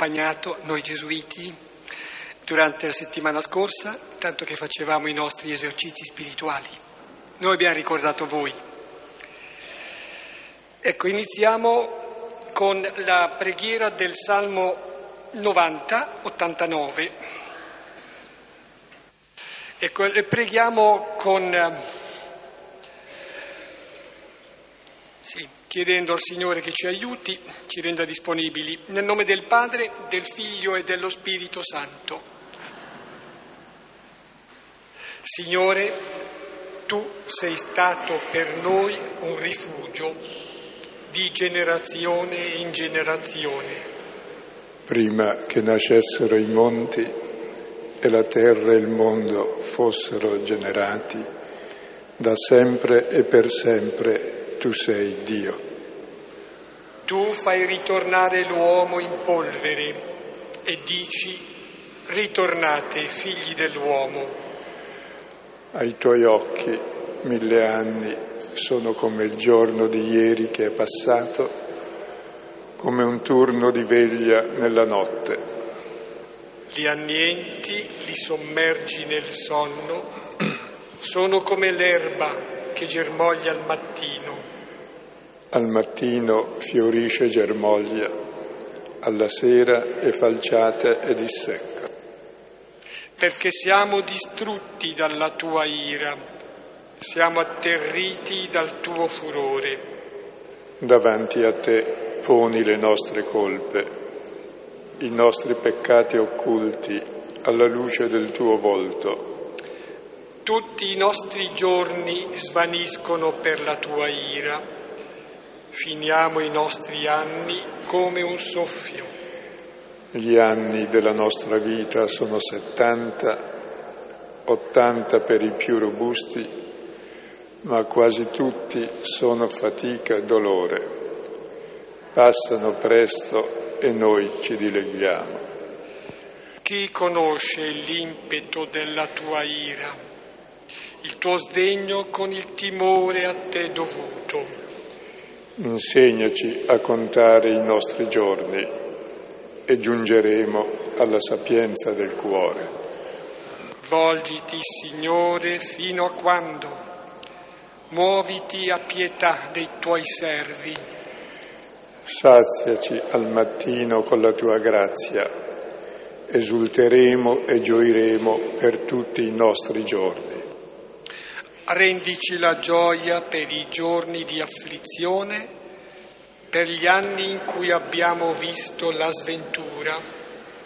accompagnato noi gesuiti durante la settimana scorsa, tanto che facevamo i nostri esercizi spirituali. Noi abbiamo ricordato voi. Ecco, iniziamo con la preghiera del Salmo 90, 89. Ecco, preghiamo con chiedendo al Signore che ci aiuti, ci renda disponibili. Nel nome del Padre, del Figlio e dello Spirito Santo. Signore, tu sei stato per noi un rifugio di generazione in generazione. Prima che nascessero i monti e la terra e il mondo fossero generati, da sempre e per sempre tu sei Dio. Tu fai ritornare l'uomo in polvere e dici, ritornate figli dell'uomo. Ai tuoi occhi mille anni sono come il giorno di ieri che è passato, come un turno di veglia nella notte. Li annienti, li sommergi nel sonno, sono come l'erba che germoglia al mattino. Al mattino fiorisce germoglia, alla sera è falciata e dissecca. Perché siamo distrutti dalla tua ira, siamo atterriti dal tuo furore. Davanti a te poni le nostre colpe, i nostri peccati occulti alla luce del tuo volto tutti i nostri giorni svaniscono per la tua ira, finiamo i nostri anni come un soffio. Gli anni della nostra vita sono 70, 80 per i più robusti, ma quasi tutti sono fatica e dolore. Passano presto e noi ci dileghiamo. Chi conosce l'impeto della tua ira? Il tuo sdegno con il timore a te dovuto. Insegnaci a contare i nostri giorni e giungeremo alla sapienza del cuore. Volgiti, Signore, fino a quando? Muoviti a pietà dei tuoi servi. Saziaci al mattino con la tua grazia. Esulteremo e gioiremo per tutti i nostri giorni. Rendici la gioia per i giorni di afflizione, per gli anni in cui abbiamo visto la sventura.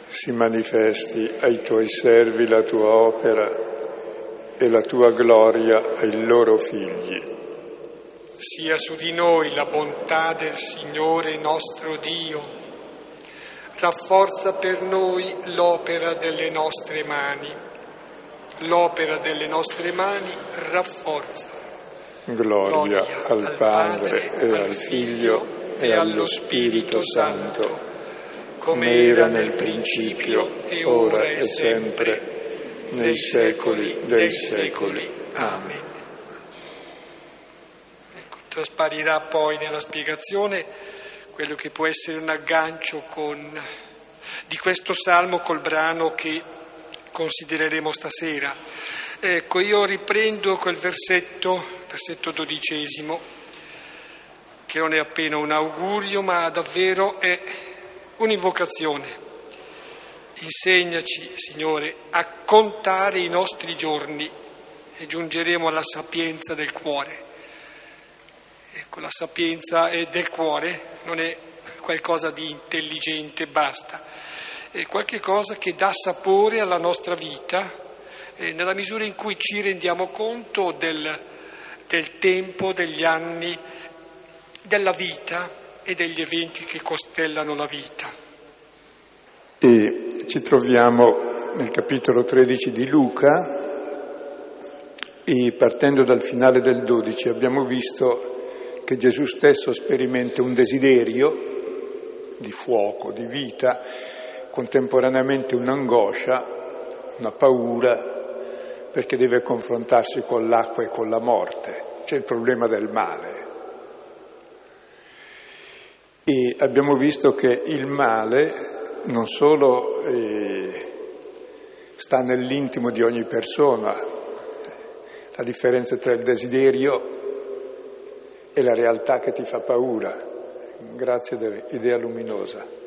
Si manifesti ai tuoi servi la tua opera e la tua gloria ai loro figli. Sia su di noi la bontà del Signore nostro Dio. Rafforza per noi l'opera delle nostre mani l'opera delle nostre mani rafforza. Gloria, Gloria al, al Padre, e al Figlio e allo Spirito Santo, come era nel principio, e ora e sempre, nei secoli dei secoli. Amen. Ecco, trasparirà poi nella spiegazione quello che può essere un aggancio con, di questo salmo col brano che considereremo stasera. Ecco, io riprendo quel versetto, versetto dodicesimo, che non è appena un augurio, ma davvero è un'invocazione. Insegnaci, Signore, a contare i nostri giorni e giungeremo alla sapienza del cuore. Ecco, la sapienza è del cuore, non è qualcosa di intelligente, basta è qualche cosa che dà sapore alla nostra vita eh, nella misura in cui ci rendiamo conto del, del tempo, degli anni, della vita e degli eventi che costellano la vita. E ci troviamo nel capitolo 13 di Luca e partendo dal finale del 12 abbiamo visto che Gesù stesso sperimenta un desiderio di fuoco, di vita, contemporaneamente un'angoscia, una paura, perché deve confrontarsi con l'acqua e con la morte. C'è il problema del male. E abbiamo visto che il male non solo eh, sta nell'intimo di ogni persona, la differenza tra il desiderio e la realtà che ti fa paura, grazie dell'idea luminosa.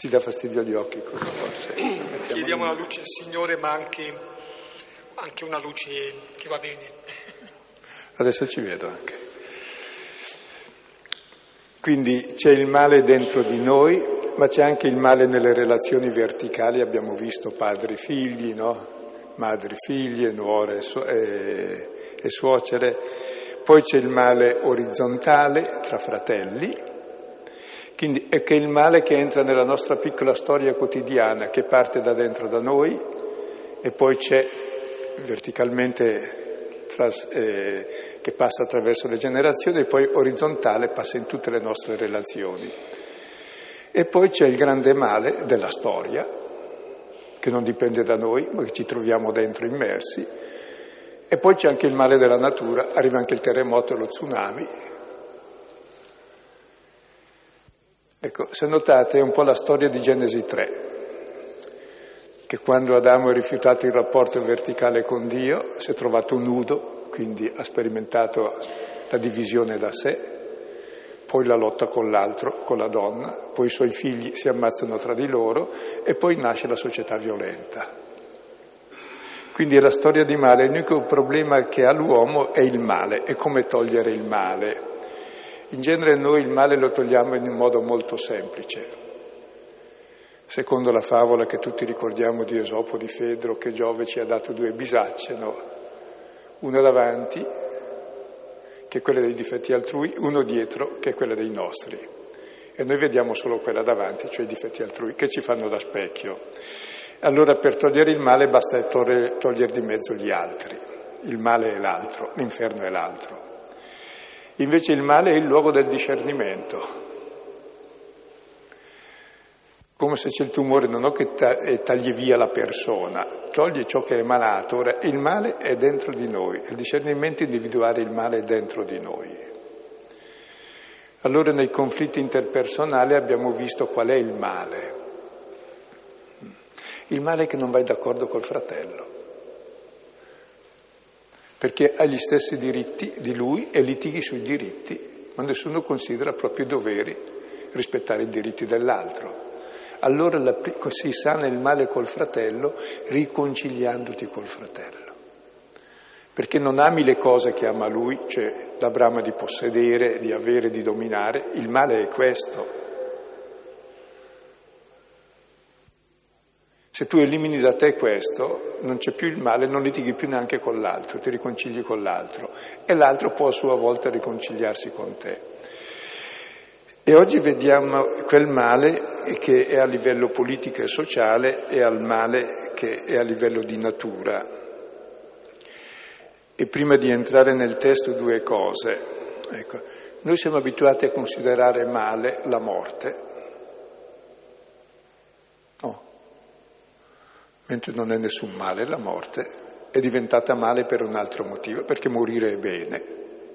Ti dà fastidio agli occhi. Chiediamo la luce al Signore, ma anche, anche una luce che va bene. Adesso ci vedo anche. Quindi c'è il male dentro di noi, ma c'è anche il male nelle relazioni verticali, abbiamo visto padri-figli, no? madri-figlie, nuore e, e suocere. Poi c'è il male orizzontale tra fratelli, quindi è che il male che entra nella nostra piccola storia quotidiana, che parte da dentro da noi e poi c'è verticalmente eh, che passa attraverso le generazioni e poi orizzontale passa in tutte le nostre relazioni. E poi c'è il grande male della storia, che non dipende da noi, ma che ci troviamo dentro immersi. E poi c'è anche il male della natura, arriva anche il terremoto e lo tsunami. Ecco, se notate è un po' la storia di Genesi 3 che quando Adamo ha rifiutato il rapporto verticale con Dio si è trovato nudo, quindi ha sperimentato la divisione da sé, poi la lotta con l'altro, con la donna, poi i suoi figli si ammazzano tra di loro e poi nasce la società violenta. Quindi la storia di male, l'unico problema che ha l'uomo è il male, è come togliere il male. In genere noi il male lo togliamo in un modo molto semplice, secondo la favola che tutti ricordiamo di Esopo di Fedro, che Giove ci ha dato due bisacce, no? Uno davanti, che è quella dei difetti altrui, uno dietro, che è quella dei nostri. E noi vediamo solo quella davanti, cioè i difetti altrui, che ci fanno da specchio. Allora per togliere il male basta togliere di mezzo gli altri. Il male è l'altro, l'inferno è l'altro. Invece il male è il luogo del discernimento, come se c'è il tumore, non ho che tagli via la persona, toglie ciò che è malato. Ora, il male è dentro di noi, il discernimento individuare il male è dentro di noi. Allora nei conflitti interpersonali abbiamo visto qual è il male. Il male è che non vai d'accordo col fratello, perché ha gli stessi diritti di lui e litighi sui diritti, ma nessuno considera proprio i doveri rispettare i diritti dell'altro allora la, si sana il male col fratello riconciliandoti col fratello. Perché non ami le cose che ama lui, cioè la brama di possedere, di avere, di dominare, il male è questo. Se tu elimini da te questo, non c'è più il male, non litighi più neanche con l'altro, ti riconcili con l'altro e l'altro può a sua volta riconciliarsi con te. E oggi vediamo quel male che è a livello politico e sociale e al male che è a livello di natura. E prima di entrare nel testo due cose. Ecco, noi siamo abituati a considerare male la morte, mentre non è nessun male la morte, è diventata male per un altro motivo, perché morire è bene,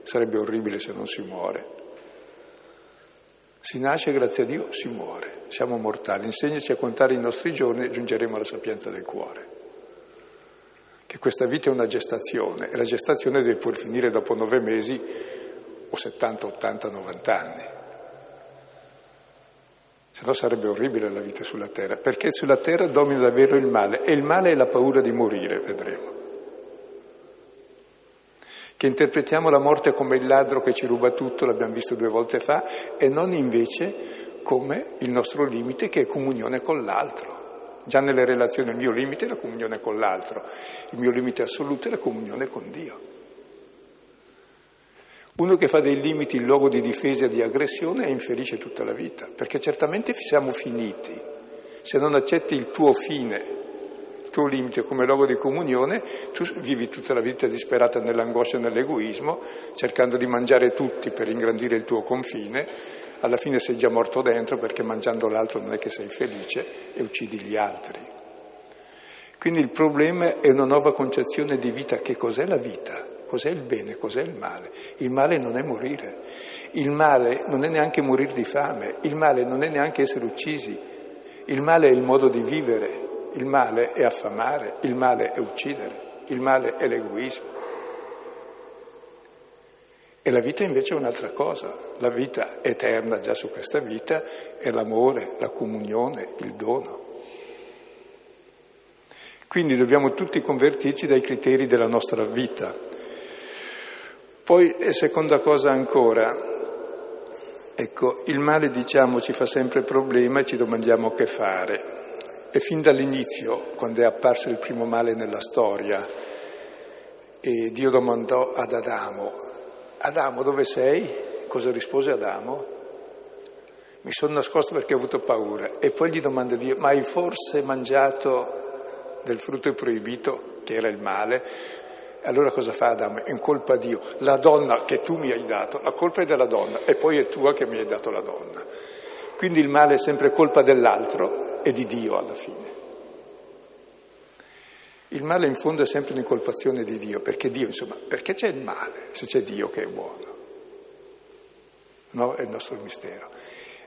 sarebbe orribile se non si muore. Si nasce, grazie a Dio, si muore, siamo mortali. Insegnaci a contare i nostri giorni e giungeremo alla sapienza del cuore. Che questa vita è una gestazione e la gestazione deve pur finire dopo nove mesi o 70, 80, 90 anni. Se no sarebbe orribile la vita sulla terra, perché sulla terra domina davvero il male e il male è la paura di morire, vedremo che interpretiamo la morte come il ladro che ci ruba tutto, l'abbiamo visto due volte fa, e non invece come il nostro limite che è comunione con l'altro. Già nelle relazioni il mio limite è la comunione con l'altro, il mio limite assoluto è la comunione con Dio. Uno che fa dei limiti il luogo di difesa e di aggressione è infelice tutta la vita, perché certamente siamo finiti. Se non accetti il tuo fine tuo limite come luogo di comunione, tu vivi tutta la vita disperata nell'angoscia e nell'egoismo, cercando di mangiare tutti per ingrandire il tuo confine, alla fine sei già morto dentro perché mangiando l'altro non è che sei felice e uccidi gli altri. Quindi il problema è una nuova concezione di vita. Che cos'è la vita? Cos'è il bene? Cos'è il male? Il male non è morire, il male non è neanche morire di fame, il male non è neanche essere uccisi, Il male è il modo di vivere, il male è affamare, il male è uccidere, il male è l'egoismo. E la vita invece è un'altra cosa, la vita eterna già su questa vita è l'amore, la comunione, il dono. Quindi dobbiamo tutti convertirci dai criteri della nostra vita. Poi, seconda cosa ancora, ecco, il male diciamo ci fa sempre problema e ci domandiamo che fare. E fin dall'inizio, quando è apparso il primo male nella storia, e Dio domandò ad Adamo, Adamo dove sei? Cosa rispose Adamo? Mi sono nascosto perché ho avuto paura. E poi gli domanda Dio, ma hai forse mangiato del frutto proibito, che era il male, allora cosa fa Adamo? In colpa a Dio. La donna che tu mi hai dato, la colpa è della donna e poi è tua che mi hai dato la donna. Quindi il male è sempre colpa dell'altro e di Dio alla fine. Il male in fondo è sempre un'incolpazione di Dio, perché Dio, insomma, perché c'è il male se c'è Dio che è buono? No, è il nostro mistero.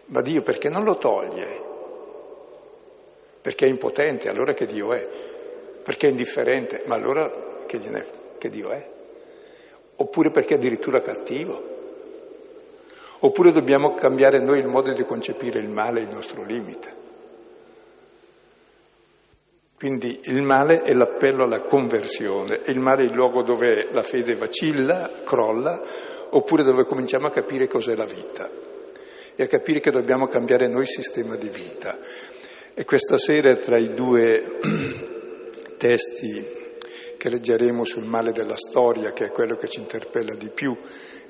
Ma Dio perché non lo toglie? perché è impotente, allora che Dio è, perché è indifferente, ma allora che, che Dio è? Oppure perché è addirittura cattivo? Oppure dobbiamo cambiare noi il modo di concepire il male, il nostro limite? Quindi il male è l'appello alla conversione, il male è il luogo dove la fede vacilla, crolla, oppure dove cominciamo a capire cos'è la vita e a capire che dobbiamo cambiare noi il sistema di vita. E questa sera tra i due testi che leggeremo sul male della storia, che è quello che ci interpella di più,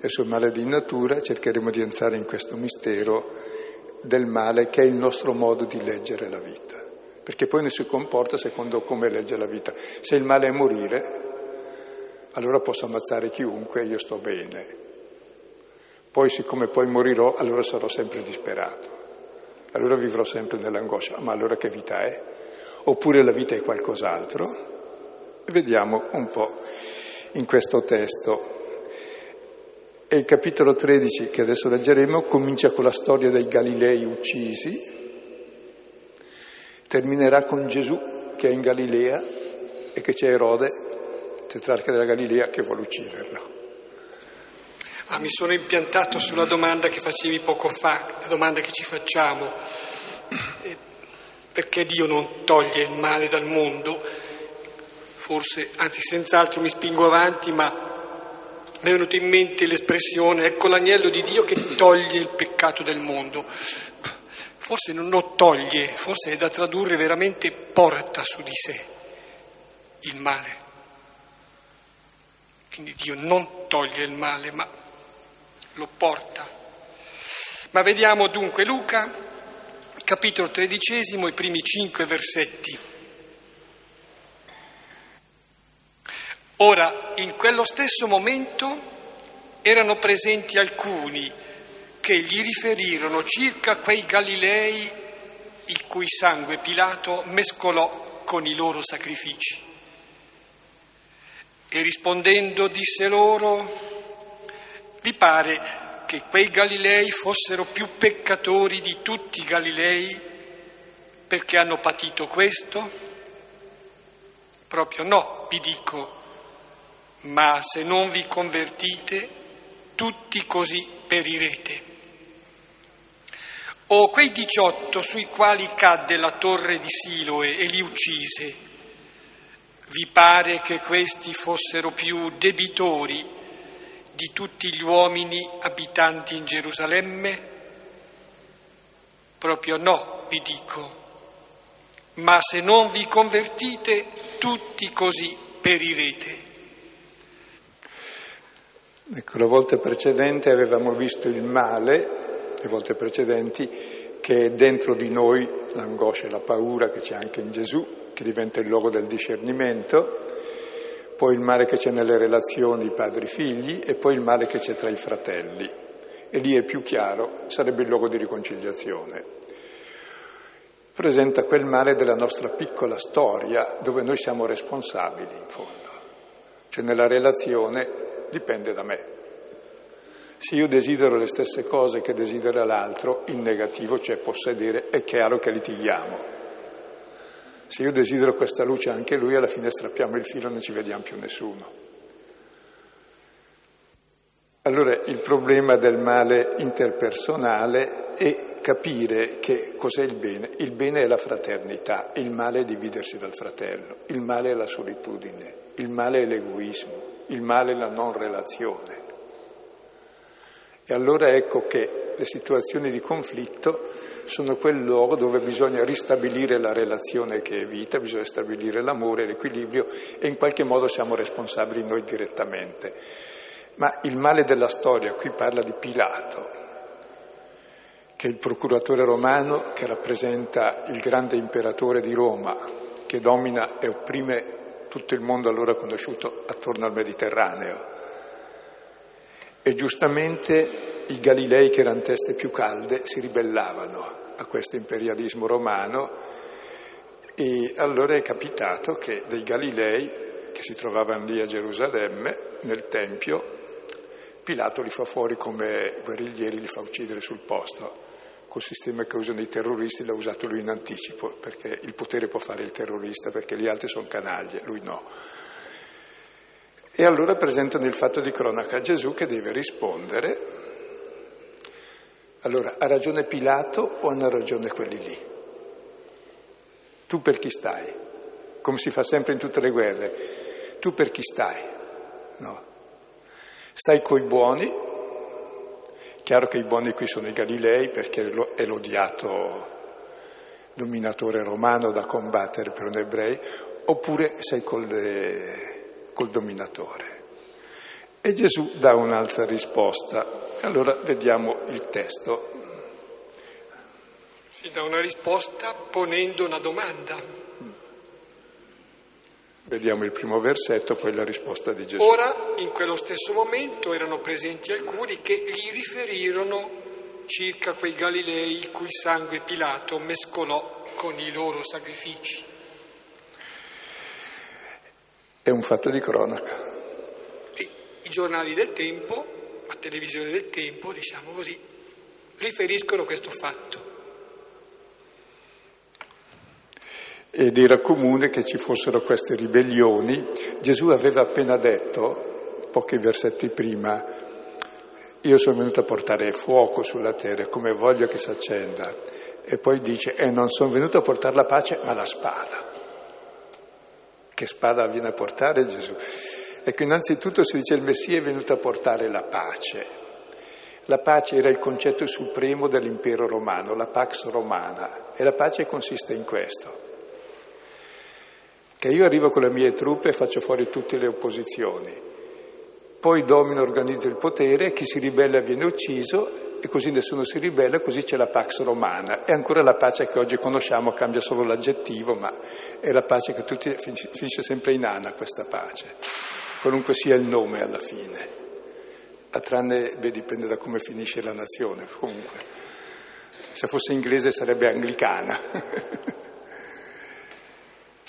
e sul male di natura, cercheremo di entrare in questo mistero del male che è il nostro modo di leggere la vita. Perché poi noi si comporta secondo come legge la vita. Se il male è morire, allora posso ammazzare chiunque e io sto bene. Poi siccome poi morirò, allora sarò sempre disperato allora vivrò sempre nell'angoscia, ma allora che vita è? Oppure la vita è qualcos'altro? Vediamo un po' in questo testo. E il capitolo 13 che adesso leggeremo comincia con la storia dei Galilei uccisi, terminerà con Gesù che è in Galilea e che c'è Erode, tetrarca della Galilea, che vuole ucciderlo. Ah, mi sono impiantato sulla domanda che facevi poco fa, la domanda che ci facciamo. Eh, perché Dio non toglie il male dal mondo? Forse, anzi senz'altro mi spingo avanti, ma mi è venuta in mente l'espressione, ecco l'agnello di Dio che toglie il peccato del mondo. Forse non lo toglie, forse è da tradurre veramente porta su di sé il male. Quindi Dio non toglie il male, ma lo porta. Ma vediamo dunque Luca, capitolo tredicesimo, i primi cinque versetti. Ora, in quello stesso momento erano presenti alcuni che gli riferirono circa quei Galilei il cui sangue Pilato mescolò con i loro sacrifici. E rispondendo disse loro, vi pare che quei Galilei fossero più peccatori di tutti i Galilei perché hanno patito questo? Proprio no, vi dico, ma se non vi convertite, tutti così perirete. O quei diciotto sui quali cadde la torre di Siloe e li uccise, vi pare che questi fossero più debitori di tutti gli uomini abitanti in Gerusalemme? Proprio no, vi dico. Ma se non vi convertite, tutti così perirete. Ecco, la volta precedente avevamo visto il male, le volte precedenti, che è dentro di noi l'angoscia e la paura che c'è anche in Gesù, che diventa il luogo del discernimento, poi il male che c'è nelle relazioni padri-figli e poi il male che c'è tra i fratelli. E lì è più chiaro, sarebbe il luogo di riconciliazione. Presenta quel male della nostra piccola storia dove noi siamo responsabili in fondo. Cioè nella relazione dipende da me. Se io desidero le stesse cose che desidera l'altro, il negativo, cioè possedere, è chiaro che litighiamo. Se io desidero questa luce anche lui, alla fine strappiamo il filo e non ci vediamo più nessuno. Allora il problema del male interpersonale è capire che cos'è il bene. Il bene è la fraternità, il male è dividersi dal fratello, il male è la solitudine, il male è l'egoismo, il male è la non relazione. E allora ecco che le situazioni di conflitto sono quel luogo dove bisogna ristabilire la relazione che è vita, bisogna stabilire l'amore, l'equilibrio e in qualche modo siamo responsabili noi direttamente. Ma il male della storia, qui parla di Pilato, che è il procuratore romano che rappresenta il grande imperatore di Roma, che domina e opprime tutto il mondo allora conosciuto attorno al Mediterraneo e giustamente i Galilei, che erano teste più calde, si ribellavano a questo imperialismo romano e allora è capitato che dei Galilei, che si trovavano lì a Gerusalemme, nel Tempio, Pilato li fa fuori come guerriglieri, li fa uccidere sul posto. Col sistema che usano i terroristi l'ha usato lui in anticipo, perché il potere può fare il terrorista, perché gli altri sono canaglie, lui no. E allora presentano il fatto di cronaca a Gesù che deve rispondere. Allora, ha ragione Pilato o hanno ragione quelli lì? Tu per chi stai? Come si fa sempre in tutte le guerre. Tu per chi stai? No. Stai coi buoni. Chiaro che i buoni qui sono i Galilei perché è l'odiato dominatore romano da combattere per un ebrei, oppure sei con le col dominatore. E Gesù dà un'altra risposta. Allora vediamo il testo. Si dà una risposta ponendo una domanda. Vediamo il primo versetto, poi la risposta di Gesù. Ora, in quello stesso momento, erano presenti alcuni che gli riferirono circa quei Galilei il cui sangue Pilato mescolò con i loro sacrifici. È un fatto di cronaca. Sì, I giornali del tempo, la televisione del tempo, diciamo così, riferiscono questo fatto. Ed era comune che ci fossero queste ribellioni. Gesù aveva appena detto, pochi versetti prima, io sono venuto a portare fuoco sulla terra come voglio che si accenda. E poi dice, e non sono venuto a portare la pace, ma la spada. Che spada viene a portare Gesù? Ecco, innanzitutto si dice il Messia è venuto a portare la pace. La pace era il concetto supremo dell'impero romano, la pax romana, e la pace consiste in questo, che io arrivo con le mie truppe e faccio fuori tutte le opposizioni, poi domino, organizzo il potere, chi si ribella viene ucciso e così nessuno si ribella, così c'è la Pax Romana. E ancora la pace che oggi conosciamo cambia solo l'aggettivo, ma è la pace che tutti, finisce sempre in Ana questa pace, qualunque sia il nome alla fine. A tranne, beh, dipende da come finisce la nazione, comunque. Se fosse inglese sarebbe anglicana.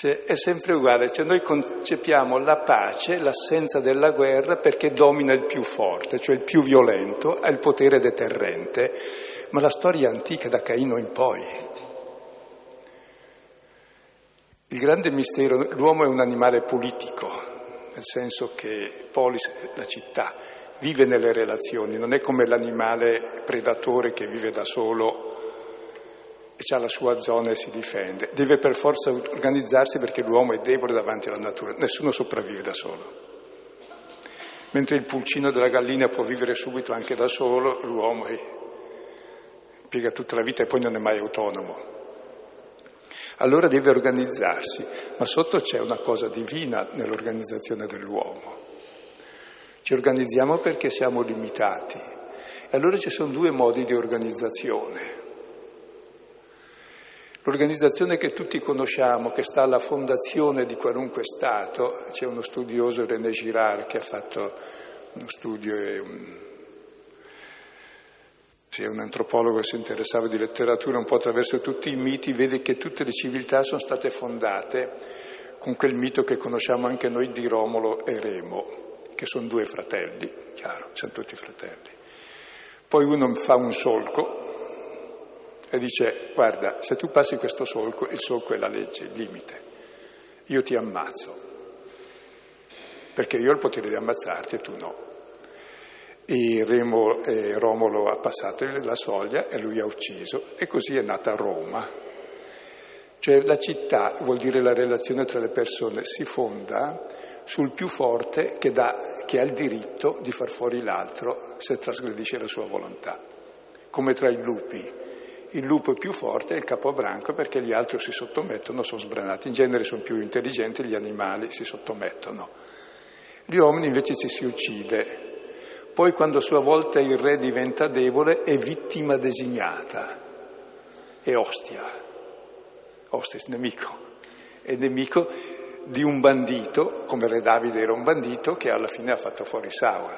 Cioè, è sempre uguale, cioè, noi concepiamo la pace, l'assenza della guerra perché domina il più forte, cioè il più violento, ha il potere deterrente, ma la storia è antica da Caino in poi. Il grande mistero, l'uomo è un animale politico, nel senso che polis, la città, vive nelle relazioni, non è come l'animale predatore che vive da solo e ha la sua zona e si difende. Deve per forza organizzarsi perché l'uomo è debole davanti alla natura, nessuno sopravvive da solo. Mentre il pulcino della gallina può vivere subito anche da solo, l'uomo è, piega tutta la vita e poi non è mai autonomo. Allora deve organizzarsi, ma sotto c'è una cosa divina nell'organizzazione dell'uomo. Ci organizziamo perché siamo limitati. E allora ci sono due modi di organizzazione. L'organizzazione che tutti conosciamo, che sta alla fondazione di qualunque Stato, c'è uno studioso, René Girard, che ha fatto uno studio e un, sì, un antropologo che si interessava di letteratura un po' attraverso tutti i miti, vede che tutte le civiltà sono state fondate con quel mito che conosciamo anche noi di Romolo e Remo, che sono due fratelli, chiaro, sono tutti fratelli. Poi uno fa un solco e dice guarda, se tu passi questo solco, il solco è la legge, il limite, io ti ammazzo, perché io ho il potere di ammazzarti e tu no. E Remo, eh, Romolo ha passato la soglia e lui ha ucciso e così è nata Roma. Cioè la città, vuol dire la relazione tra le persone, si fonda sul più forte che, dà, che ha il diritto di far fuori l'altro se trasgredisce la sua volontà, come tra i lupi il lupo è più forte è il capobranco perché gli altri si sottomettono, sono sbranati. In genere sono più intelligenti, gli animali si sottomettono. Gli uomini invece ci si uccide. Poi quando a sua volta il re diventa debole è vittima designata, è ostia, ostis nemico, è nemico di un bandito, come re Davide era un bandito, che alla fine ha fatto fuori Saul,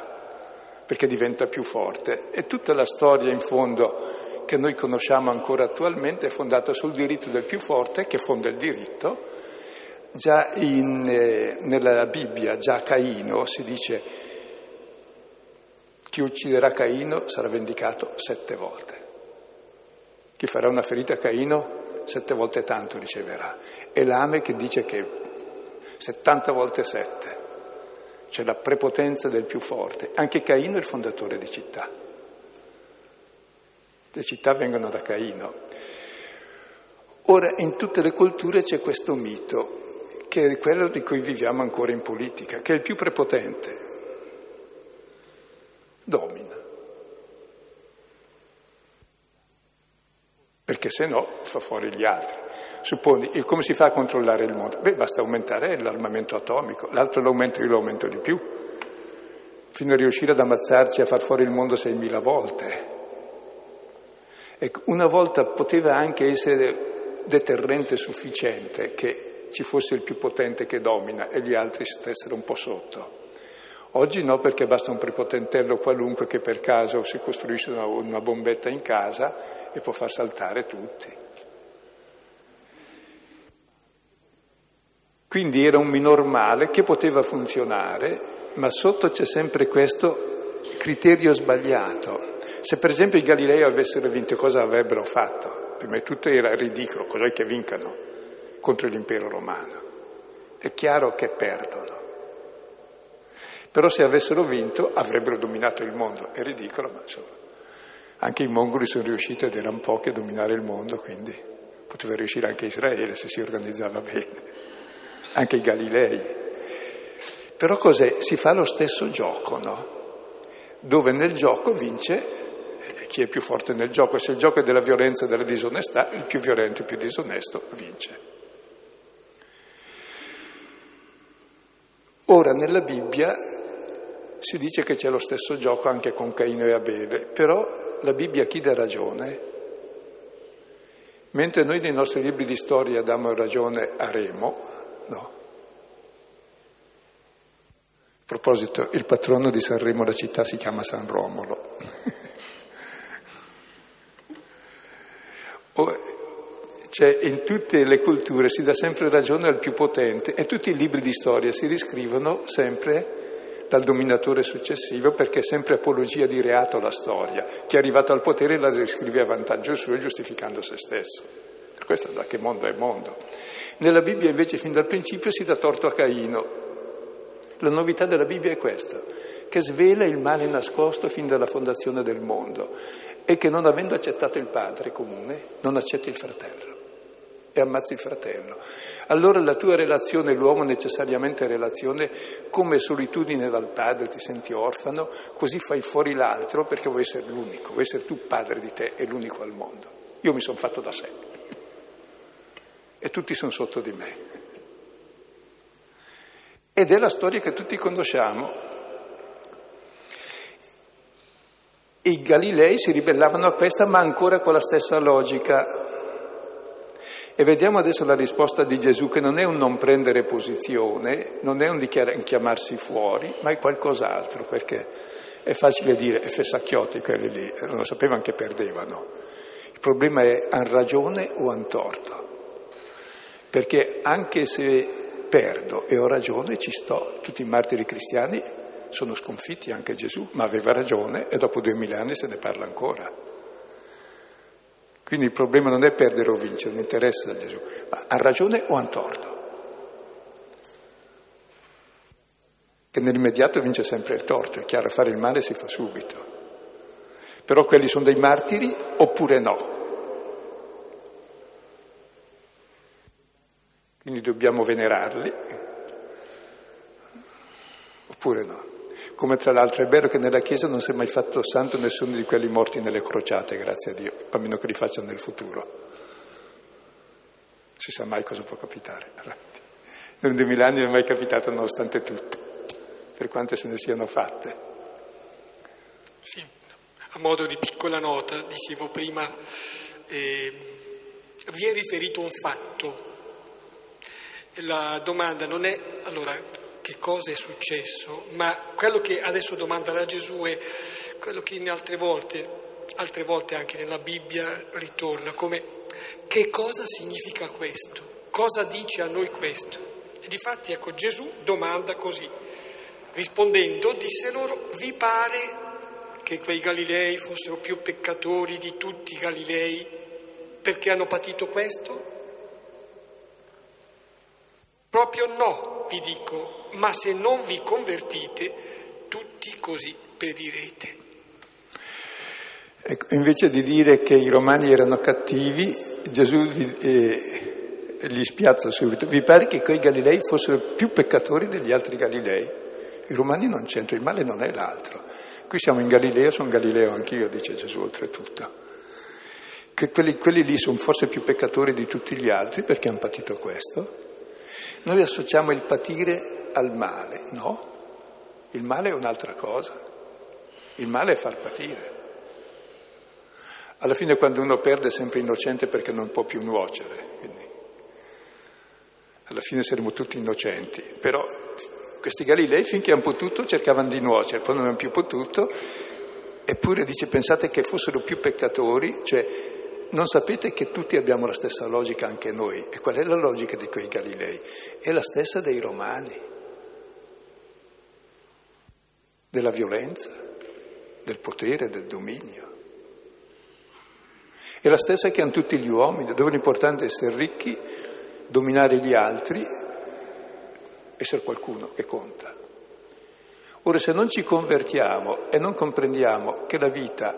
perché diventa più forte. E tutta la storia in fondo che noi conosciamo ancora attualmente è fondata sul diritto del più forte che fonda il diritto. Già in, eh, nella Bibbia, già Caino si dice chi ucciderà Caino sarà vendicato sette volte. Chi farà una ferita a Caino sette volte tanto riceverà. E l'Ame che dice che 70 volte sette, cioè la prepotenza del più forte. Anche Caino è il fondatore di città. Le città vengono da Caino. Ora, in tutte le culture c'è questo mito, che è quello di cui viviamo ancora in politica, che è il più prepotente. Domina. Perché se no fa fuori gli altri. Supponi, come si fa a controllare il mondo? Beh, basta aumentare l'armamento atomico, l'altro l'aumento io lo aumento di più, fino a riuscire ad ammazzarci a far fuori il mondo 6.000 volte. Ecco, una volta poteva anche essere deterrente sufficiente che ci fosse il più potente che domina e gli altri stessero un po' sotto. Oggi no, perché basta un prepotentello qualunque che per caso si costruisce una, una bombetta in casa e può far saltare tutti. Quindi era un minor male che poteva funzionare, ma sotto c'è sempre questo criterio sbagliato. Se per esempio i Galilei avessero vinto, cosa avrebbero fatto? Prima di tutto era ridicolo, cos'è che vincano contro l'impero romano? È chiaro che perdono. Però se avessero vinto avrebbero dominato il mondo. È ridicolo, ma insomma, anche i mongoli sono riusciti ed erano pochi a dominare il mondo, quindi poteva riuscire anche Israele se si organizzava bene, anche i Galilei. Però cos'è? Si fa lo stesso gioco, no? Dove nel gioco vince chi è più forte nel gioco. Se il gioco è della violenza e della disonestà, il più violento e il più disonesto vince. Ora, nella Bibbia si dice che c'è lo stesso gioco anche con Caino e Abele, però la Bibbia chi dà ragione? Mentre noi nei nostri libri di storia diamo ragione a Remo, no. A proposito, il patrono di Sanremo, la città, si chiama San Romolo. Cioè, in tutte le culture si dà sempre ragione al più potente e tutti i libri di storia si riscrivono sempre dal dominatore successivo perché è sempre apologia di reato la storia. Chi è arrivato al potere la riscrive a vantaggio suo giustificando se stesso. Per questo da che mondo è mondo. Nella Bibbia invece fin dal principio si dà torto a Caino. La novità della Bibbia è questa, che svela il male nascosto fin dalla fondazione del mondo e che non avendo accettato il padre comune non accetti il fratello e ammazzi il fratello. Allora la tua relazione, l'uomo necessariamente relazione, come solitudine dal padre ti senti orfano, così fai fuori l'altro perché vuoi essere l'unico, vuoi essere tu padre di te e l'unico al mondo. Io mi sono fatto da sé e tutti sono sotto di me. Ed è la storia che tutti conosciamo. I Galilei si ribellavano a questa, ma ancora con la stessa logica. E vediamo adesso la risposta di Gesù che non è un non prendere posizione, non è un, chiamarsi fuori, ma è qualcos'altro, perché è facile dire, è fessacchiotti quelli lì, non lo sapevano che perdevano. Il problema è han ragione o han torto. Perché anche se perdo e ho ragione, ci sto, tutti i martiri cristiani sono sconfitti anche Gesù, ma aveva ragione e dopo duemila anni se ne parla ancora. Quindi il problema non è perdere o vincere, non interessa a Gesù, ma ha ragione o ha torto? Che nell'immediato vince sempre il torto, è chiaro, fare il male si fa subito. Però quelli sono dei martiri oppure no? Quindi dobbiamo venerarli, oppure no? Come tra l'altro è vero che nella Chiesa non si è mai fatto santo nessuno di quelli morti nelle crociate, grazie a Dio, a meno che li facciano nel futuro. Non si sa mai cosa può capitare. Nel 2000 anni non è mai capitato nonostante tutto, per quante se ne siano fatte. Sì, a modo di piccola nota, dicevo prima, eh, vi è riferito un fatto la domanda non è allora che cosa è successo, ma quello che adesso domanda da Gesù è quello che in altre volte, altre volte anche nella Bibbia ritorna, come che cosa significa questo? Cosa dice a noi questo? E difatti ecco Gesù domanda così, rispondendo disse loro, vi pare che quei Galilei fossero più peccatori di tutti i Galilei perché hanno patito questo? Proprio no, vi dico, ma se non vi convertite, tutti così perirete. Ecco, invece di dire che i romani erano cattivi, Gesù vi, eh, li spiazza subito. Vi pare che quei Galilei fossero più peccatori degli altri Galilei? I romani non c'entrano, il male non è l'altro. Qui siamo in Galilea, sono Galileo anch'io, dice Gesù oltretutto. Che quelli, quelli lì sono forse più peccatori di tutti gli altri perché hanno patito questo, noi associamo il patire al male, no? Il male è un'altra cosa. Il male è far patire. Alla fine quando uno perde è sempre innocente perché non può più nuocere. Quindi alla fine saremo tutti innocenti. Però questi Galilei finché hanno potuto cercavano di nuocere, poi non hanno più potuto, eppure dice pensate che fossero più peccatori, cioè non sapete che tutti abbiamo la stessa logica anche noi. E qual è la logica di quei Galilei? È la stessa dei romani, della violenza, del potere, del dominio. È la stessa che hanno tutti gli uomini, dove l'importante è essere ricchi, dominare gli altri, essere qualcuno che conta. Ora, se non ci convertiamo e non comprendiamo che la vita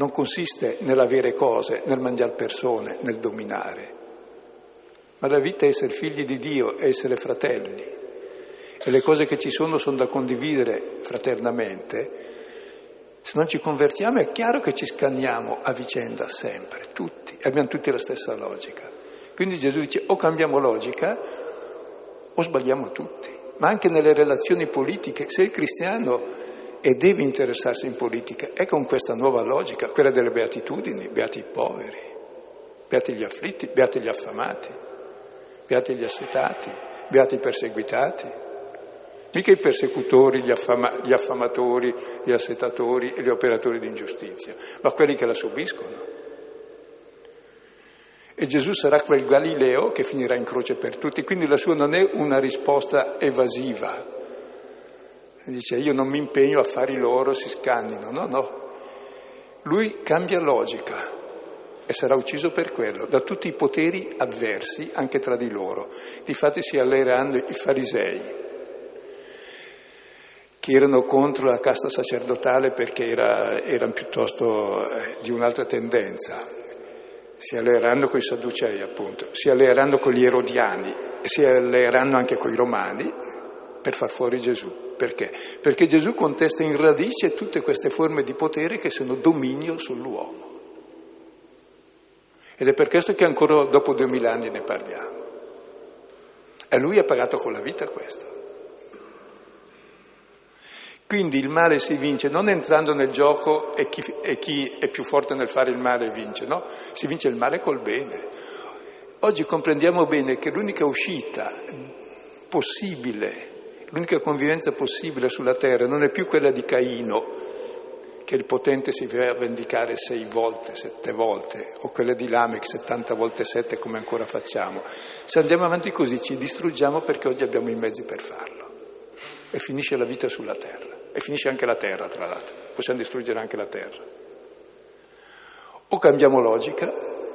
non consiste nell'avere cose, nel mangiare persone, nel dominare, ma la vita è essere figli di Dio, è essere fratelli. E le cose che ci sono sono da condividere fraternamente. Se non ci convertiamo è chiaro che ci scanniamo a vicenda sempre, tutti, abbiamo tutti la stessa logica. Quindi Gesù dice o cambiamo logica o sbagliamo tutti, ma anche nelle relazioni politiche. Se il cristiano e deve interessarsi in politica è con questa nuova logica, quella delle beatitudini, beati i poveri, beati gli afflitti, beati gli affamati, beati gli assetati, beati i perseguitati. Mica i persecutori, gli, affama, gli affamatori, gli assetatori e gli operatori di ingiustizia, ma quelli che la subiscono. E Gesù sarà quel Galileo che finirà in croce per tutti, quindi la sua non è una risposta evasiva, Dice io non mi impegno, affari loro si scannino. No, no. Lui cambia logica e sarà ucciso per quello, da tutti i poteri avversi anche tra di loro. Difatti si alleeranno i farisei, che erano contro la casta sacerdotale perché era, erano piuttosto eh, di un'altra tendenza. Si alleeranno con i sadducei, appunto, si alleeranno con gli erodiani, si alleeranno anche con i romani per far fuori Gesù. Perché? Perché Gesù contesta in radice tutte queste forme di potere che sono dominio sull'uomo. Ed è per questo che ancora dopo duemila anni ne parliamo. E lui ha pagato con la vita questo. Quindi il male si vince non entrando nel gioco e chi, e chi è più forte nel fare il male vince, no? Si vince il male col bene. Oggi comprendiamo bene che l'unica uscita possibile L'unica convivenza possibile sulla terra non è più quella di Caino, che il potente si a vendicare sei volte, sette volte, o quella di Lamech, settanta volte sette, come ancora facciamo. Se andiamo avanti così ci distruggiamo perché oggi abbiamo i mezzi per farlo. e finisce la vita sulla terra. E finisce anche la terra, tra l'altro. Possiamo distruggere anche la terra. O cambiamo logica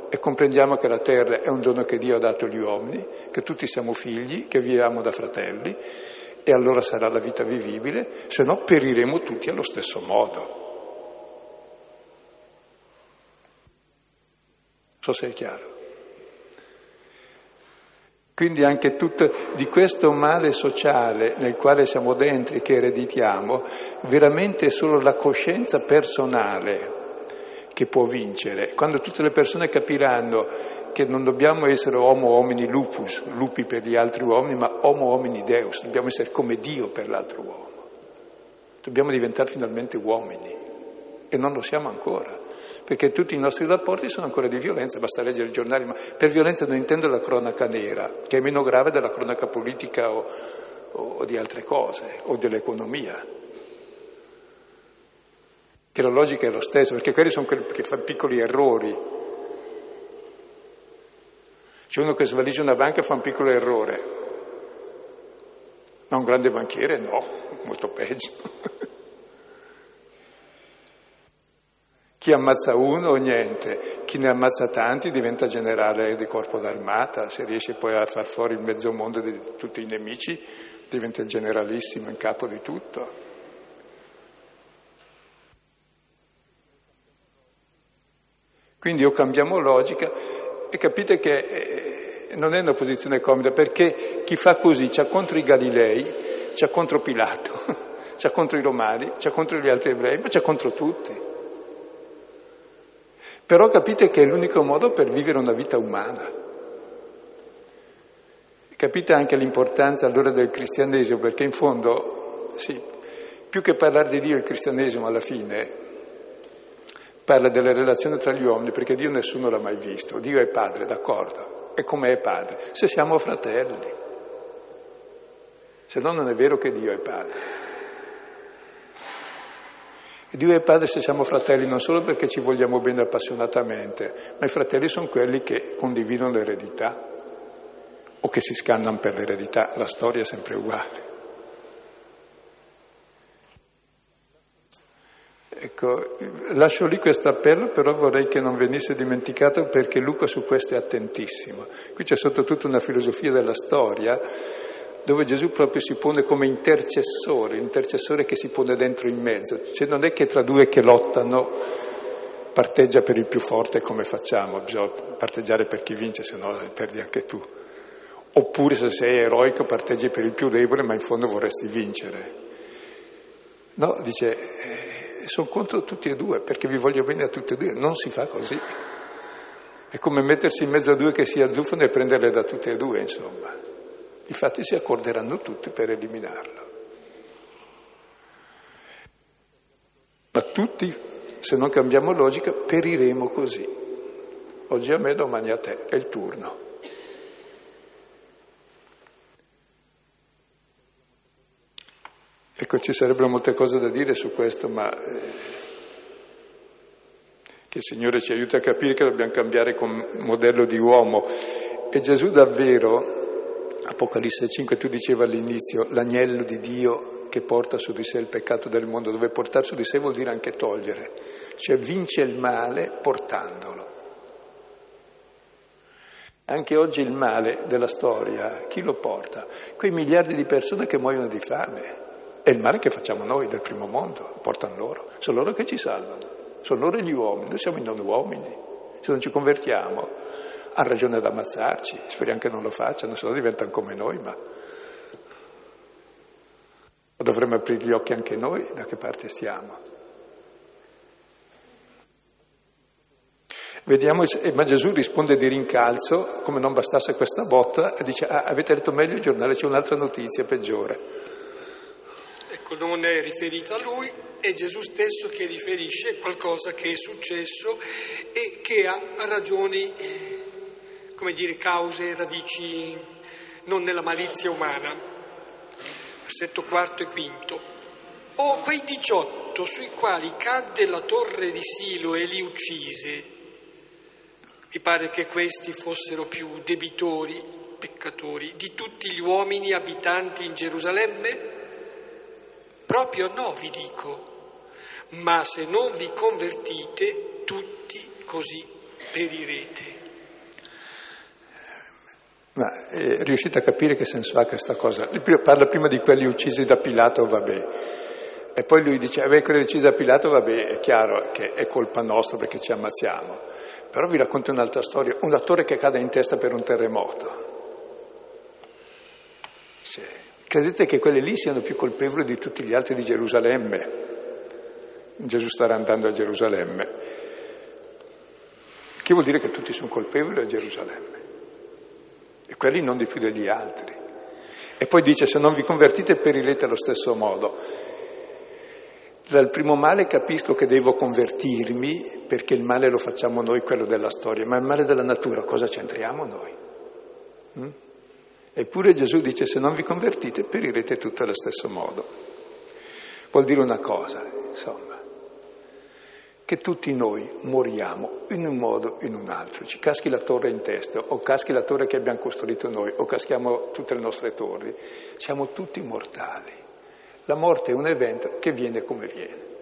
e comprendiamo che la terra è un dono che Dio ha dato agli uomini, che tutti siamo figli, che viviamo da fratelli, e allora sarà la vita vivibile, se no periremo tutti allo stesso modo. So se è chiaro. Quindi anche tutto di questo male sociale nel quale siamo dentro e che ereditiamo, veramente è solo la coscienza personale che può vincere. Quando tutte le persone capiranno che non dobbiamo essere homo homini lupus, lupi per gli altri uomini, ma homo homini deus, dobbiamo essere come Dio per l'altro uomo. Dobbiamo diventare finalmente uomini e non lo siamo ancora perché tutti i nostri rapporti sono ancora di violenza, basta leggere i giornali, ma per violenza non intendo la cronaca nera, che è meno grave della cronaca politica o, o di altre cose, o dell'economia. Che la logica è lo stesso, perché quelli sono quelli che fanno piccoli errori. C'è uno che svaligia una banca e fa un piccolo errore. Ma un grande banchiere no, molto peggio. Chi ammazza uno, niente. Chi ne ammazza tanti diventa generale di corpo d'armata. Se riesce poi a far fuori il mezzo mondo di tutti i nemici, diventa il generalissimo in capo di tutto. Quindi o cambiamo logica e capite che eh, non è una posizione comoda perché chi fa così c'ha contro i Galilei, c'ha contro Pilato, c'ha contro i Romani, c'ha contro gli altri ebrei, ma c'ha contro tutti. Però capite che è l'unico modo per vivere una vita umana. Capite anche l'importanza allora del cristianesimo, perché in fondo, sì, più che parlare di Dio il cristianesimo alla fine, parla delle relazioni tra gli uomini, perché Dio nessuno l'ha mai visto. Dio è padre, d'accordo, e come è padre? Se siamo fratelli. Se no non è vero che Dio è padre. Dio è Padre se siamo fratelli non solo perché ci vogliamo bene appassionatamente, ma i fratelli sono quelli che condividono l'eredità o che si scannano per l'eredità, la storia è sempre uguale. Ecco, lascio lì questo appello, però vorrei che non venisse dimenticato perché Luca su questo è attentissimo. Qui c'è sotto tutta una filosofia della storia dove Gesù proprio si pone come intercessore, intercessore che si pone dentro in mezzo, cioè non è che tra due che lottano parteggia per il più forte come facciamo, bisogna parteggiare per chi vince, se no perdi anche tu. Oppure se sei eroico parteggi per il più debole, ma in fondo vorresti vincere. No, dice, sono contro tutti e due, perché vi voglio bene a tutti e due, non si fa così. È come mettersi in mezzo a due che si azzuffano e prenderle da tutte e due, insomma. Infatti si accorderanno tutti per eliminarlo. Ma tutti, se non cambiamo logica, periremo così. Oggi a me, domani a te, è il turno. Ecco, ci sarebbero molte cose da dire su questo, ma eh, che il Signore ci aiuti a capire che dobbiamo cambiare come modello di uomo. E Gesù davvero Apocalisse 5 tu dicevi all'inizio l'agnello di Dio che porta su di sé il peccato del mondo, dove portare su di sé vuol dire anche togliere, cioè vince il male portandolo. Anche oggi il male della storia, chi lo porta? Quei miliardi di persone che muoiono di fame. È il male che facciamo noi del primo mondo, portano loro. Sono loro che ci salvano, sono loro gli uomini, noi siamo i non uomini. Se non ci convertiamo, ha ragione ad ammazzarci, speriamo che non lo facciano, se no diventano come noi, ma dovremmo aprire gli occhi anche noi da che parte stiamo. Vediamo, ma Gesù risponde di rincalzo, come non bastasse questa botta, e dice, ah, avete letto meglio il giornale, c'è un'altra notizia peggiore. Non è riferito a lui, è Gesù stesso che riferisce qualcosa che è successo e che ha ragioni come dire, cause radici non nella malizia umana. Versetto quarto e quinto. O quei diciotto sui quali cadde la torre di Silo e li uccise, mi pare che questi fossero più debitori, peccatori, di tutti gli uomini abitanti in Gerusalemme? Proprio no, vi dico, ma se non vi convertite, tutti così perirete. Ma eh, riuscite a capire che senso ha questa cosa? Parla prima di quelli uccisi da Pilato, vabbè. E poi lui dice, vabbè, quelli uccisi da Pilato, vabbè, è chiaro che è colpa nostra perché ci ammazziamo. Però vi racconto un'altra storia, un attore che cade in testa per un terremoto. Cioè, credete che quelli lì siano più colpevoli di tutti gli altri di Gerusalemme? Gesù starà andando a Gerusalemme. Che vuol dire che tutti sono colpevoli a Gerusalemme e quelli non di più degli altri. E poi dice se non vi convertite perirete allo stesso modo. Dal primo male capisco che devo convertirmi perché il male lo facciamo noi, quello della storia, ma il male della natura cosa c'entriamo noi? Mm? Eppure Gesù dice se non vi convertite perirete tutti allo stesso modo. Vuol dire una cosa, insomma che tutti noi moriamo in un modo o in un altro, ci caschi la torre in testa o caschi la torre che abbiamo costruito noi o caschiamo tutte le nostre torri, siamo tutti mortali. La morte è un evento che viene come viene.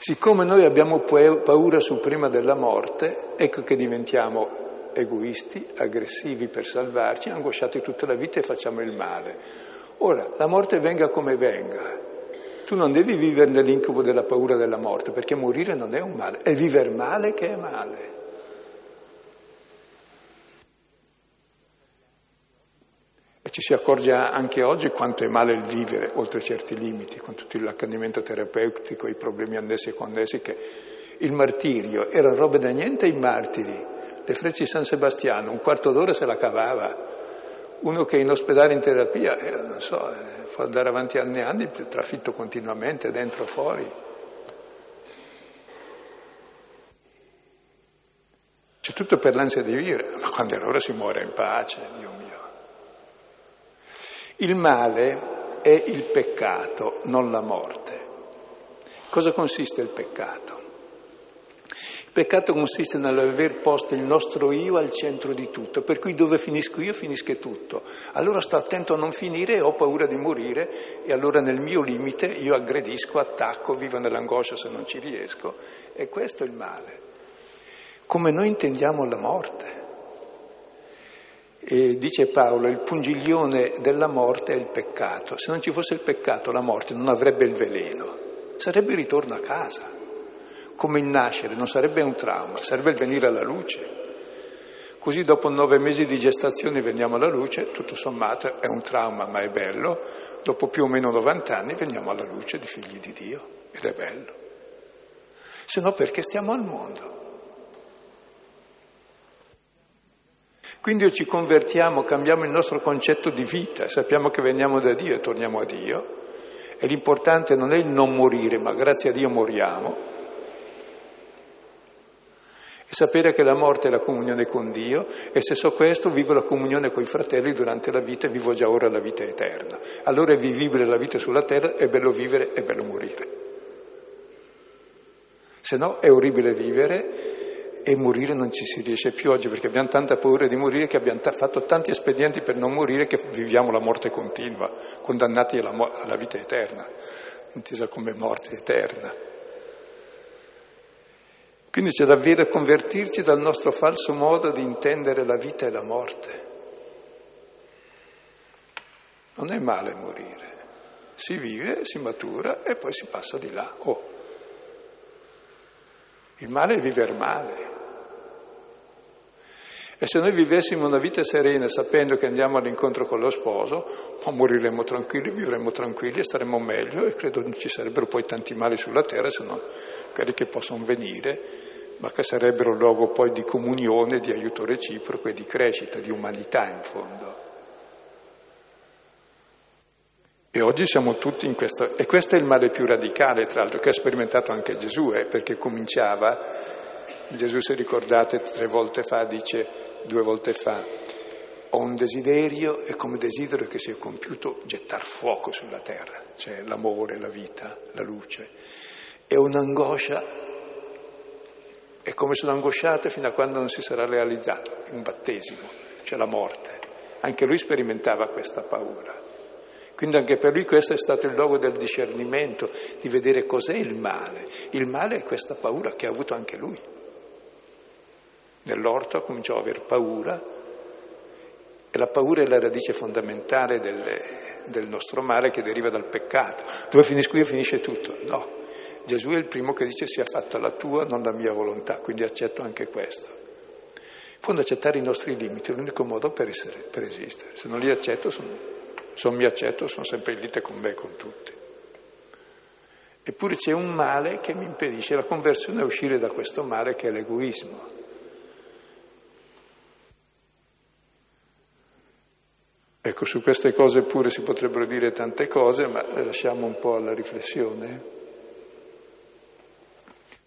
Siccome noi abbiamo paura suprema della morte, ecco che diventiamo egoisti, aggressivi per salvarci, angosciati tutta la vita e facciamo il male. Ora, la morte venga come venga, tu non devi vivere nell'incubo della paura della morte, perché morire non è un male, è vivere male che è male. Ci si accorge anche oggi quanto è male il vivere oltre certi limiti, con tutto l'accanimento terapeutico, i problemi annessi e connessi, che il martirio era roba da niente i martiri. Le frecce di San Sebastiano, un quarto d'ora se la cavava. Uno che è in ospedale in terapia, eh, non so, eh, può andare avanti anni e anni, trafitto continuamente, dentro e fuori. C'è tutto per l'ansia di vivere, ma quando è l'ora si muore in pace, Dio mio. Il male è il peccato, non la morte. Cosa consiste il peccato? Il peccato consiste nell'aver posto il nostro io al centro di tutto, per cui dove finisco io finisce tutto. Allora sto attento a non finire e ho paura di morire e allora nel mio limite io aggredisco, attacco, vivo nell'angoscia se non ci riesco e questo è il male. Come noi intendiamo la morte. E dice Paolo, il pungiglione della morte è il peccato. Se non ci fosse il peccato, la morte non avrebbe il veleno, sarebbe il ritorno a casa come il nascere, non sarebbe un trauma, sarebbe il venire alla luce. Così dopo nove mesi di gestazione veniamo alla luce, tutto sommato è un trauma ma è bello, dopo più o meno 90 anni veniamo alla luce di figli di Dio ed è bello. Se no perché stiamo al mondo? Quindi o ci convertiamo, cambiamo il nostro concetto di vita, sappiamo che veniamo da Dio e torniamo a Dio, e l'importante non è il non morire, ma grazie a Dio moriamo, e sapere che la morte è la comunione con Dio e se so questo vivo la comunione con i fratelli durante la vita e vivo già ora la vita eterna. Allora è vivibile la vita sulla terra, è bello vivere, è bello morire. Se no è orribile vivere e morire non ci si riesce più oggi perché abbiamo tanta paura di morire che abbiamo t- fatto tanti espedienti per non morire che viviamo la morte continua, condannati alla, mo- alla vita eterna, intesa come morte eterna. Quindi c'è davvero convertirci dal nostro falso modo di intendere la vita e la morte. Non è male morire, si vive, si matura e poi si passa di là. Oh. Il male è vivere male. E se noi vivessimo una vita serena sapendo che andiamo all'incontro con lo sposo, moriremmo tranquilli, vivremmo tranquilli e staremmo meglio e credo non ci sarebbero poi tanti mali sulla terra se non quelli che possono venire, ma che sarebbero un luogo poi di comunione, di aiuto reciproco e di crescita, di umanità in fondo. E oggi siamo tutti in questo, e questo è il male più radicale, tra l'altro, che ha sperimentato anche Gesù, eh, perché cominciava Gesù, se ricordate, tre volte fa, dice due volte fa, ho un desiderio e come desidero che sia compiuto gettar fuoco sulla terra, cioè l'amore, la vita, la luce. E un'angoscia, è come sono angosciate fino a quando non si sarà realizzato, un battesimo, cioè la morte. anche lui sperimentava questa paura. Quindi anche per lui questo è stato il luogo del discernimento, di vedere cos'è il male. Il male è questa paura che ha avuto anche lui. Nell'orto cominciò a aver paura e la paura è la radice fondamentale del, del nostro male che deriva dal peccato. Dove finisco io finisce tutto. No, Gesù è il primo che dice sia fatta la tua, non la mia volontà, quindi accetto anche questo. In fondo accettare i nostri limiti è l'unico modo per, essere, per esistere. Se non li accetto sono se non mi accetto sono sempre in lite con me e con tutti. Eppure c'è un male che mi impedisce la conversione a uscire da questo male che è l'egoismo. Ecco, su queste cose pure si potrebbero dire tante cose, ma lasciamo un po' alla riflessione.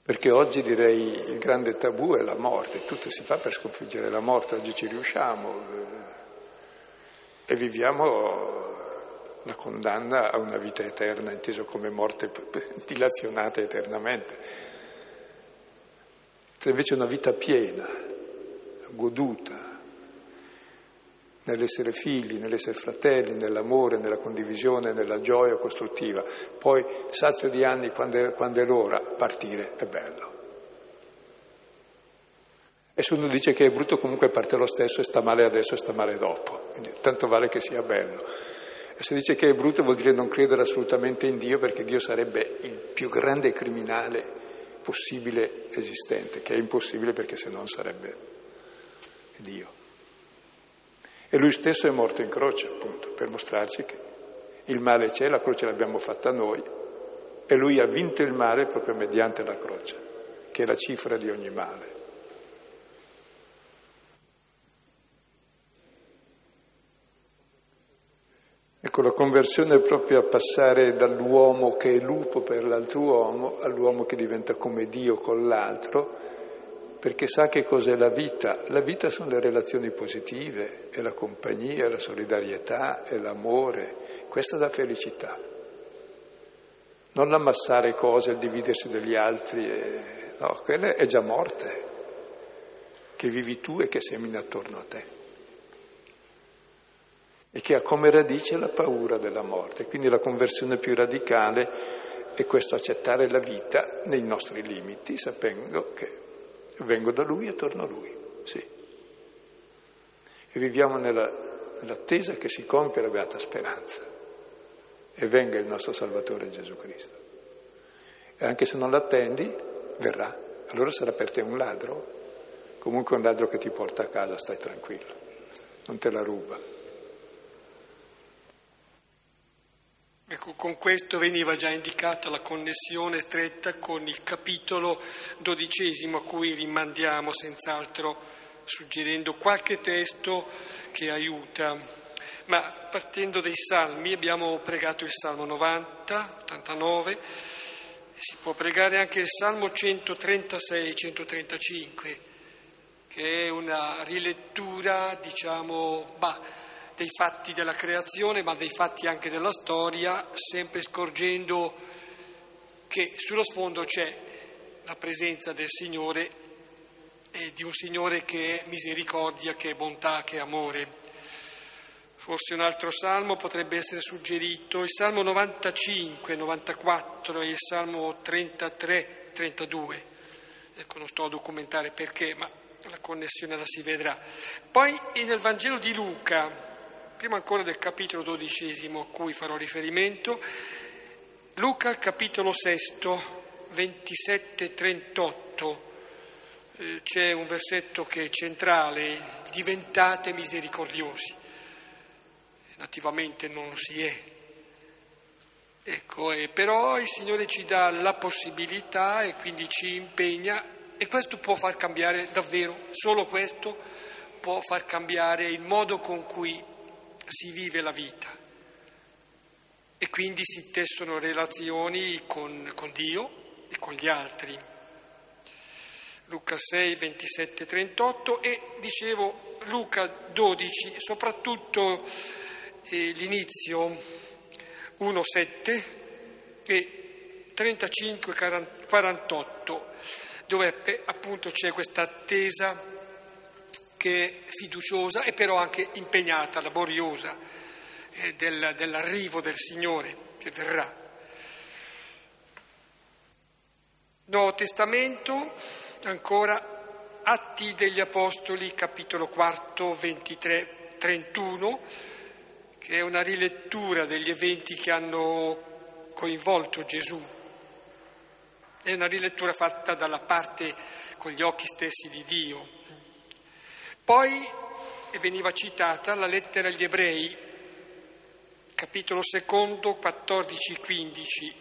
Perché oggi direi il grande tabù è la morte, tutto si fa per sconfiggere la morte, oggi ci riusciamo e viviamo la condanna a una vita eterna, inteso come morte dilazionata eternamente. C'è invece una vita piena, goduta, nell'essere figli, nell'essere fratelli, nell'amore, nella condivisione, nella gioia costruttiva. Poi, sazio di anni, quando è, quando è l'ora, partire è bello. E se uno dice che è brutto comunque parte lo stesso e sta male adesso e sta male dopo, quindi tanto vale che sia bello. E se dice che è brutto vuol dire non credere assolutamente in Dio perché Dio sarebbe il più grande criminale possibile esistente, che è impossibile perché se non sarebbe Dio. E lui stesso è morto in croce, appunto, per mostrarci che il male c'è, la croce l'abbiamo fatta noi e lui ha vinto il male proprio mediante la croce, che è la cifra di ogni male. Ecco, la conversione è proprio a passare dall'uomo che è lupo per l'altro uomo all'uomo che diventa come Dio con l'altro, perché sa che cos'è la vita. La vita sono le relazioni positive, è la compagnia, è la solidarietà, è l'amore. Questa dà felicità. Non l'ammassare cose, il dividersi dagli altri, è... no, quella è già morte, che vivi tu e che semina attorno a te e che ha come radice la paura della morte. Quindi la conversione più radicale è questo accettare la vita nei nostri limiti, sapendo che vengo da Lui e torno a Lui, sì. E viviamo nella, nell'attesa che si compia la beata speranza e venga il nostro Salvatore Gesù Cristo. E anche se non l'attendi, verrà. Allora sarà per te un ladro, comunque un ladro che ti porta a casa, stai tranquillo, non te la ruba. Ecco, con questo veniva già indicata la connessione stretta con il capitolo dodicesimo a cui rimandiamo senz'altro suggerendo qualche testo che aiuta. Ma partendo dai salmi abbiamo pregato il Salmo 90, 89, si può pregare anche il Salmo 136, 135, che è una rilettura, diciamo, bah, dei fatti della creazione, ma dei fatti anche della storia, sempre scorgendo che sullo sfondo c'è la presenza del Signore e di un Signore che è misericordia, che è bontà, che è amore. Forse un altro salmo potrebbe essere suggerito, il salmo 95, 94 e il salmo 33, 32. Ecco, non sto a documentare perché, ma la connessione la si vedrà. Poi nel Vangelo di Luca, prima ancora del capitolo dodicesimo a cui farò riferimento, Luca capitolo sesto, 27-38, eh, c'è un versetto che è centrale, diventate misericordiosi. Nativamente non si è. Ecco, eh, però il Signore ci dà la possibilità e quindi ci impegna e questo può far cambiare davvero, solo questo può far cambiare il modo con cui si vive la vita e quindi si tessono relazioni con, con Dio e con gli altri. Luca 6, 27, 38 e dicevo Luca 12, soprattutto eh, l'inizio 1, 7 e 35, 48, dove appunto c'è questa attesa anche fiduciosa e però anche impegnata, laboriosa eh, del, dell'arrivo del Signore che verrà. Nuovo Testamento, ancora Atti degli Apostoli, capitolo 4, 23, 31, che è una rilettura degli eventi che hanno coinvolto Gesù. È una rilettura fatta dalla parte con gli occhi stessi di Dio. Poi veniva citata la lettera agli ebrei, capitolo secondo, 14-15,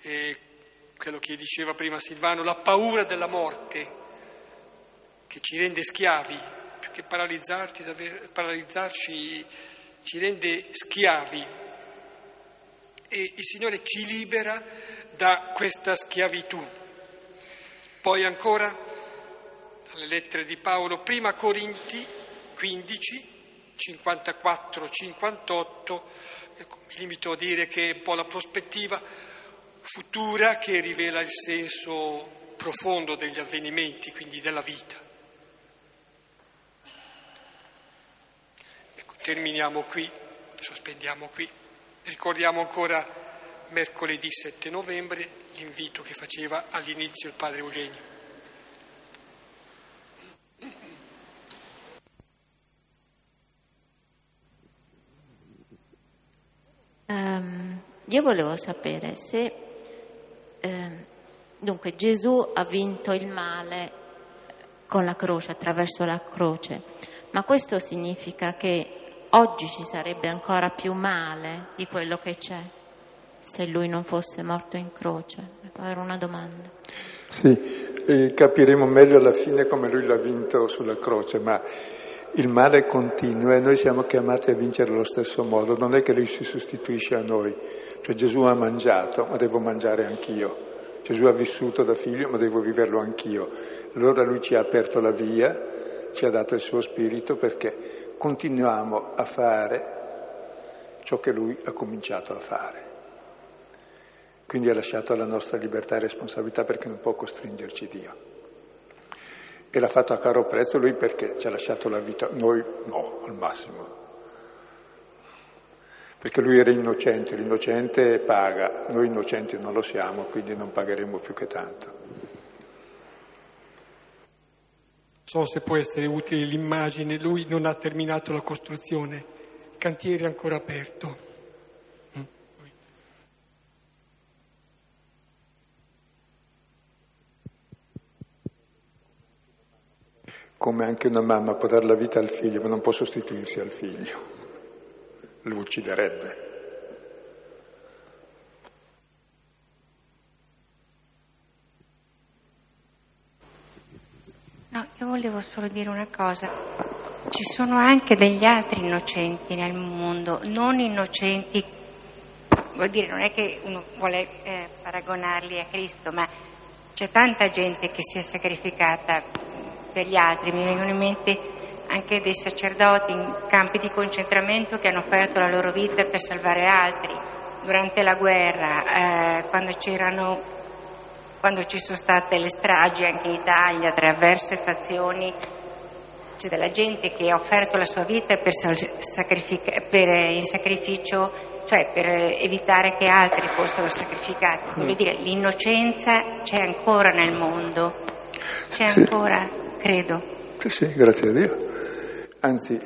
eh, quello che diceva prima Silvano, la paura della morte che ci rende schiavi, più che paralizzarci, paralizzarci ci rende schiavi e il Signore ci libera da questa schiavitù. Poi ancora, dalle lettere di Paolo, prima Corinti 15, 54-58, ecco, mi limito a dire che è un po' la prospettiva futura che rivela il senso profondo degli avvenimenti, quindi della vita. Ecco, terminiamo qui, sospendiamo qui. Ricordiamo ancora mercoledì 7 novembre l'invito che faceva all'inizio il padre Eugenio. Io volevo sapere se eh, dunque Gesù ha vinto il male con la croce, attraverso la croce, ma questo significa che oggi ci sarebbe ancora più male di quello che c'è se lui non fosse morto in croce? Era una domanda. Sì, eh, capiremo meglio alla fine come lui l'ha vinto sulla croce, ma il male continua e noi siamo chiamati a vincere allo stesso modo, non è che lui si sostituisce a noi, cioè Gesù ha mangiato, ma devo mangiare anch'io. Gesù ha vissuto da figlio, ma devo viverlo anch'io. Allora lui ci ha aperto la via, ci ha dato il suo spirito perché continuiamo a fare ciò che lui ha cominciato a fare. Quindi ha lasciato la nostra libertà e responsabilità perché non può costringerci Dio. E l'ha fatto a caro prezzo lui perché ci ha lasciato la vita, noi no, al massimo. Perché lui era innocente, l'innocente paga, noi innocenti non lo siamo, quindi non pagheremo più che tanto. So se può essere utile l'immagine, lui non ha terminato la costruzione, il cantiere è ancora aperto. Come anche una mamma può dare la vita al figlio, ma non può sostituirsi al figlio, lo ucciderebbe. No, io volevo solo dire una cosa. Ci sono anche degli altri innocenti nel mondo, non innocenti, vuol dire, non è che uno vuole eh, paragonarli a Cristo, ma c'è tanta gente che si è sacrificata per gli altri. Mi vengono in mente anche dei sacerdoti in campi di concentramento che hanno offerto la loro vita per salvare altri. Durante la guerra, eh, quando, quando ci sono state le stragi anche in Italia tra avverse fazioni, c'è della gente che ha offerto la sua vita per, per, in sacrificio, cioè per evitare che altri fossero sacrificati. Voglio mm. dire, l'innocenza c'è ancora nel mondo, c'è ancora credo. Sì, sì, grazie a Dio. Anzi,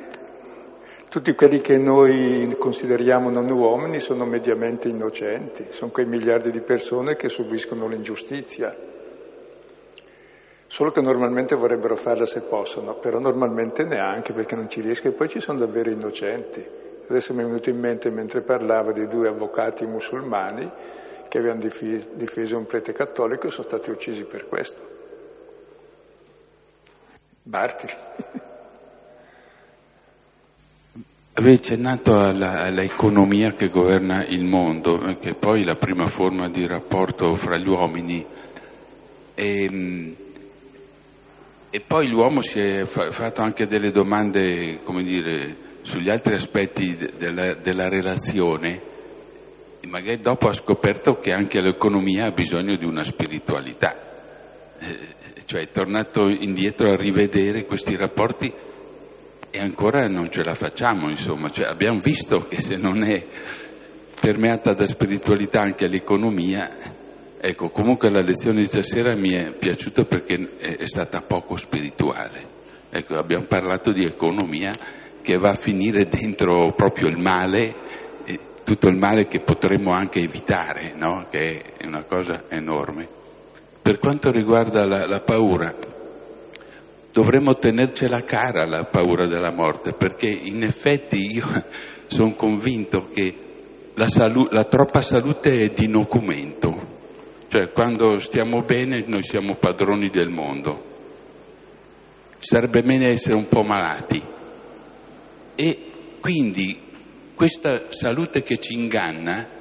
tutti quelli che noi consideriamo non uomini sono mediamente innocenti, sono quei miliardi di persone che subiscono l'ingiustizia. Solo che normalmente vorrebbero farla se possono, però normalmente neanche perché non ci riescono e poi ci sono davvero innocenti. Adesso mi è venuto in mente mentre parlavo dei due avvocati musulmani che avevano difeso un prete cattolico e sono stati uccisi per questo. Martiri. Avevi accennato alla, all'economia che governa il mondo, che è poi la prima forma di rapporto fra gli uomini. E, ehm, e poi l'uomo si è fatto anche delle domande, come dire, sugli altri aspetti della, della relazione e magari dopo ha scoperto che anche l'economia ha bisogno di una spiritualità. Eh, cioè è tornato indietro a rivedere questi rapporti e ancora non ce la facciamo, insomma, cioè, abbiamo visto che se non è permeata da spiritualità anche l'economia, ecco, comunque la lezione di stasera mi è piaciuta perché è stata poco spirituale. Ecco, abbiamo parlato di economia che va a finire dentro proprio il male, tutto il male che potremmo anche evitare, no? che è una cosa enorme. Per quanto riguarda la, la paura, dovremmo tenercela cara la paura della morte, perché in effetti io sono convinto che la, salu- la troppa salute è di documento, cioè quando stiamo bene noi siamo padroni del mondo, sarebbe bene essere un po' malati. E quindi questa salute che ci inganna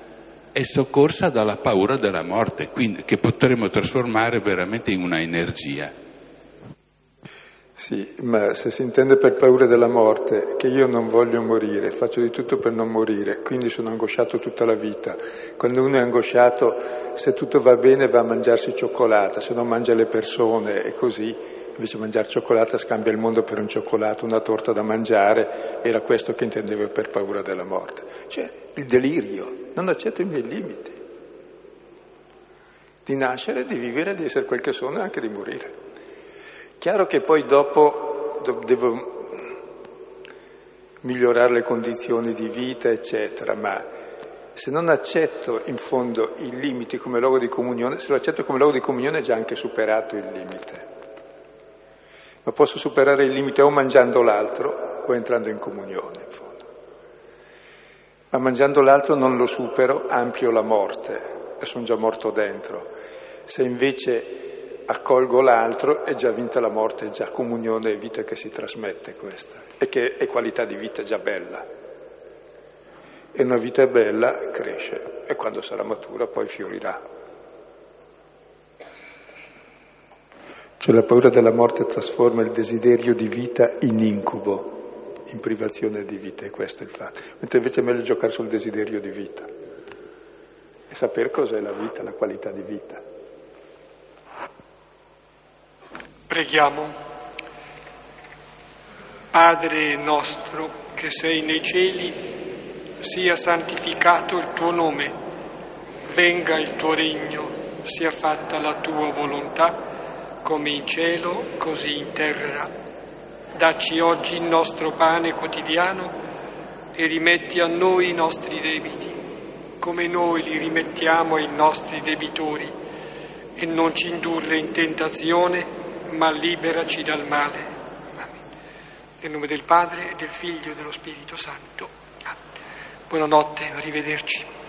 è soccorsa dalla paura della morte, quindi, che potremmo trasformare veramente in una energia. Sì, ma se si intende per paura della morte, che io non voglio morire, faccio di tutto per non morire, quindi sono angosciato tutta la vita. Quando uno è angosciato, se tutto va bene va a mangiarsi cioccolata, se non mangia le persone e così, invece mangiare cioccolata scambia il mondo per un cioccolato, una torta da mangiare, era questo che intendevo per paura della morte. Cioè, il delirio, non accetto i miei limiti. Di nascere, di vivere, di essere quel che sono e anche di morire. Chiaro che poi dopo devo migliorare le condizioni di vita, eccetera, ma se non accetto in fondo i limiti come luogo di comunione, se lo accetto come luogo di comunione è già anche superato il limite. Ma posso superare il limite o mangiando l'altro o entrando in comunione, in fondo. Ma mangiando l'altro non lo supero, ampio la morte e sono già morto dentro. Se invece accolgo l'altro, è già vinta la morte, è già comunione e vita che si trasmette questa, e che è qualità di vita già bella. E una vita bella cresce e quando sarà matura poi fiorirà. Cioè la paura della morte trasforma il desiderio di vita in incubo, in privazione di vita, e questo è il fatto. Mentre invece è meglio giocare sul desiderio di vita e sapere cos'è la vita, la qualità di vita. Preghiamo. Padre nostro che sei nei cieli, sia santificato il tuo nome, venga il tuo regno, sia fatta la tua volontà, come in cielo, così in terra. Dacci oggi il nostro pane quotidiano e rimetti a noi i nostri debiti, come noi li rimettiamo ai nostri debitori, e non ci indurre in tentazione, ma liberaci dal male. Amen. Nel nome del Padre, del Figlio e dello Spirito Santo. Buonanotte, arrivederci.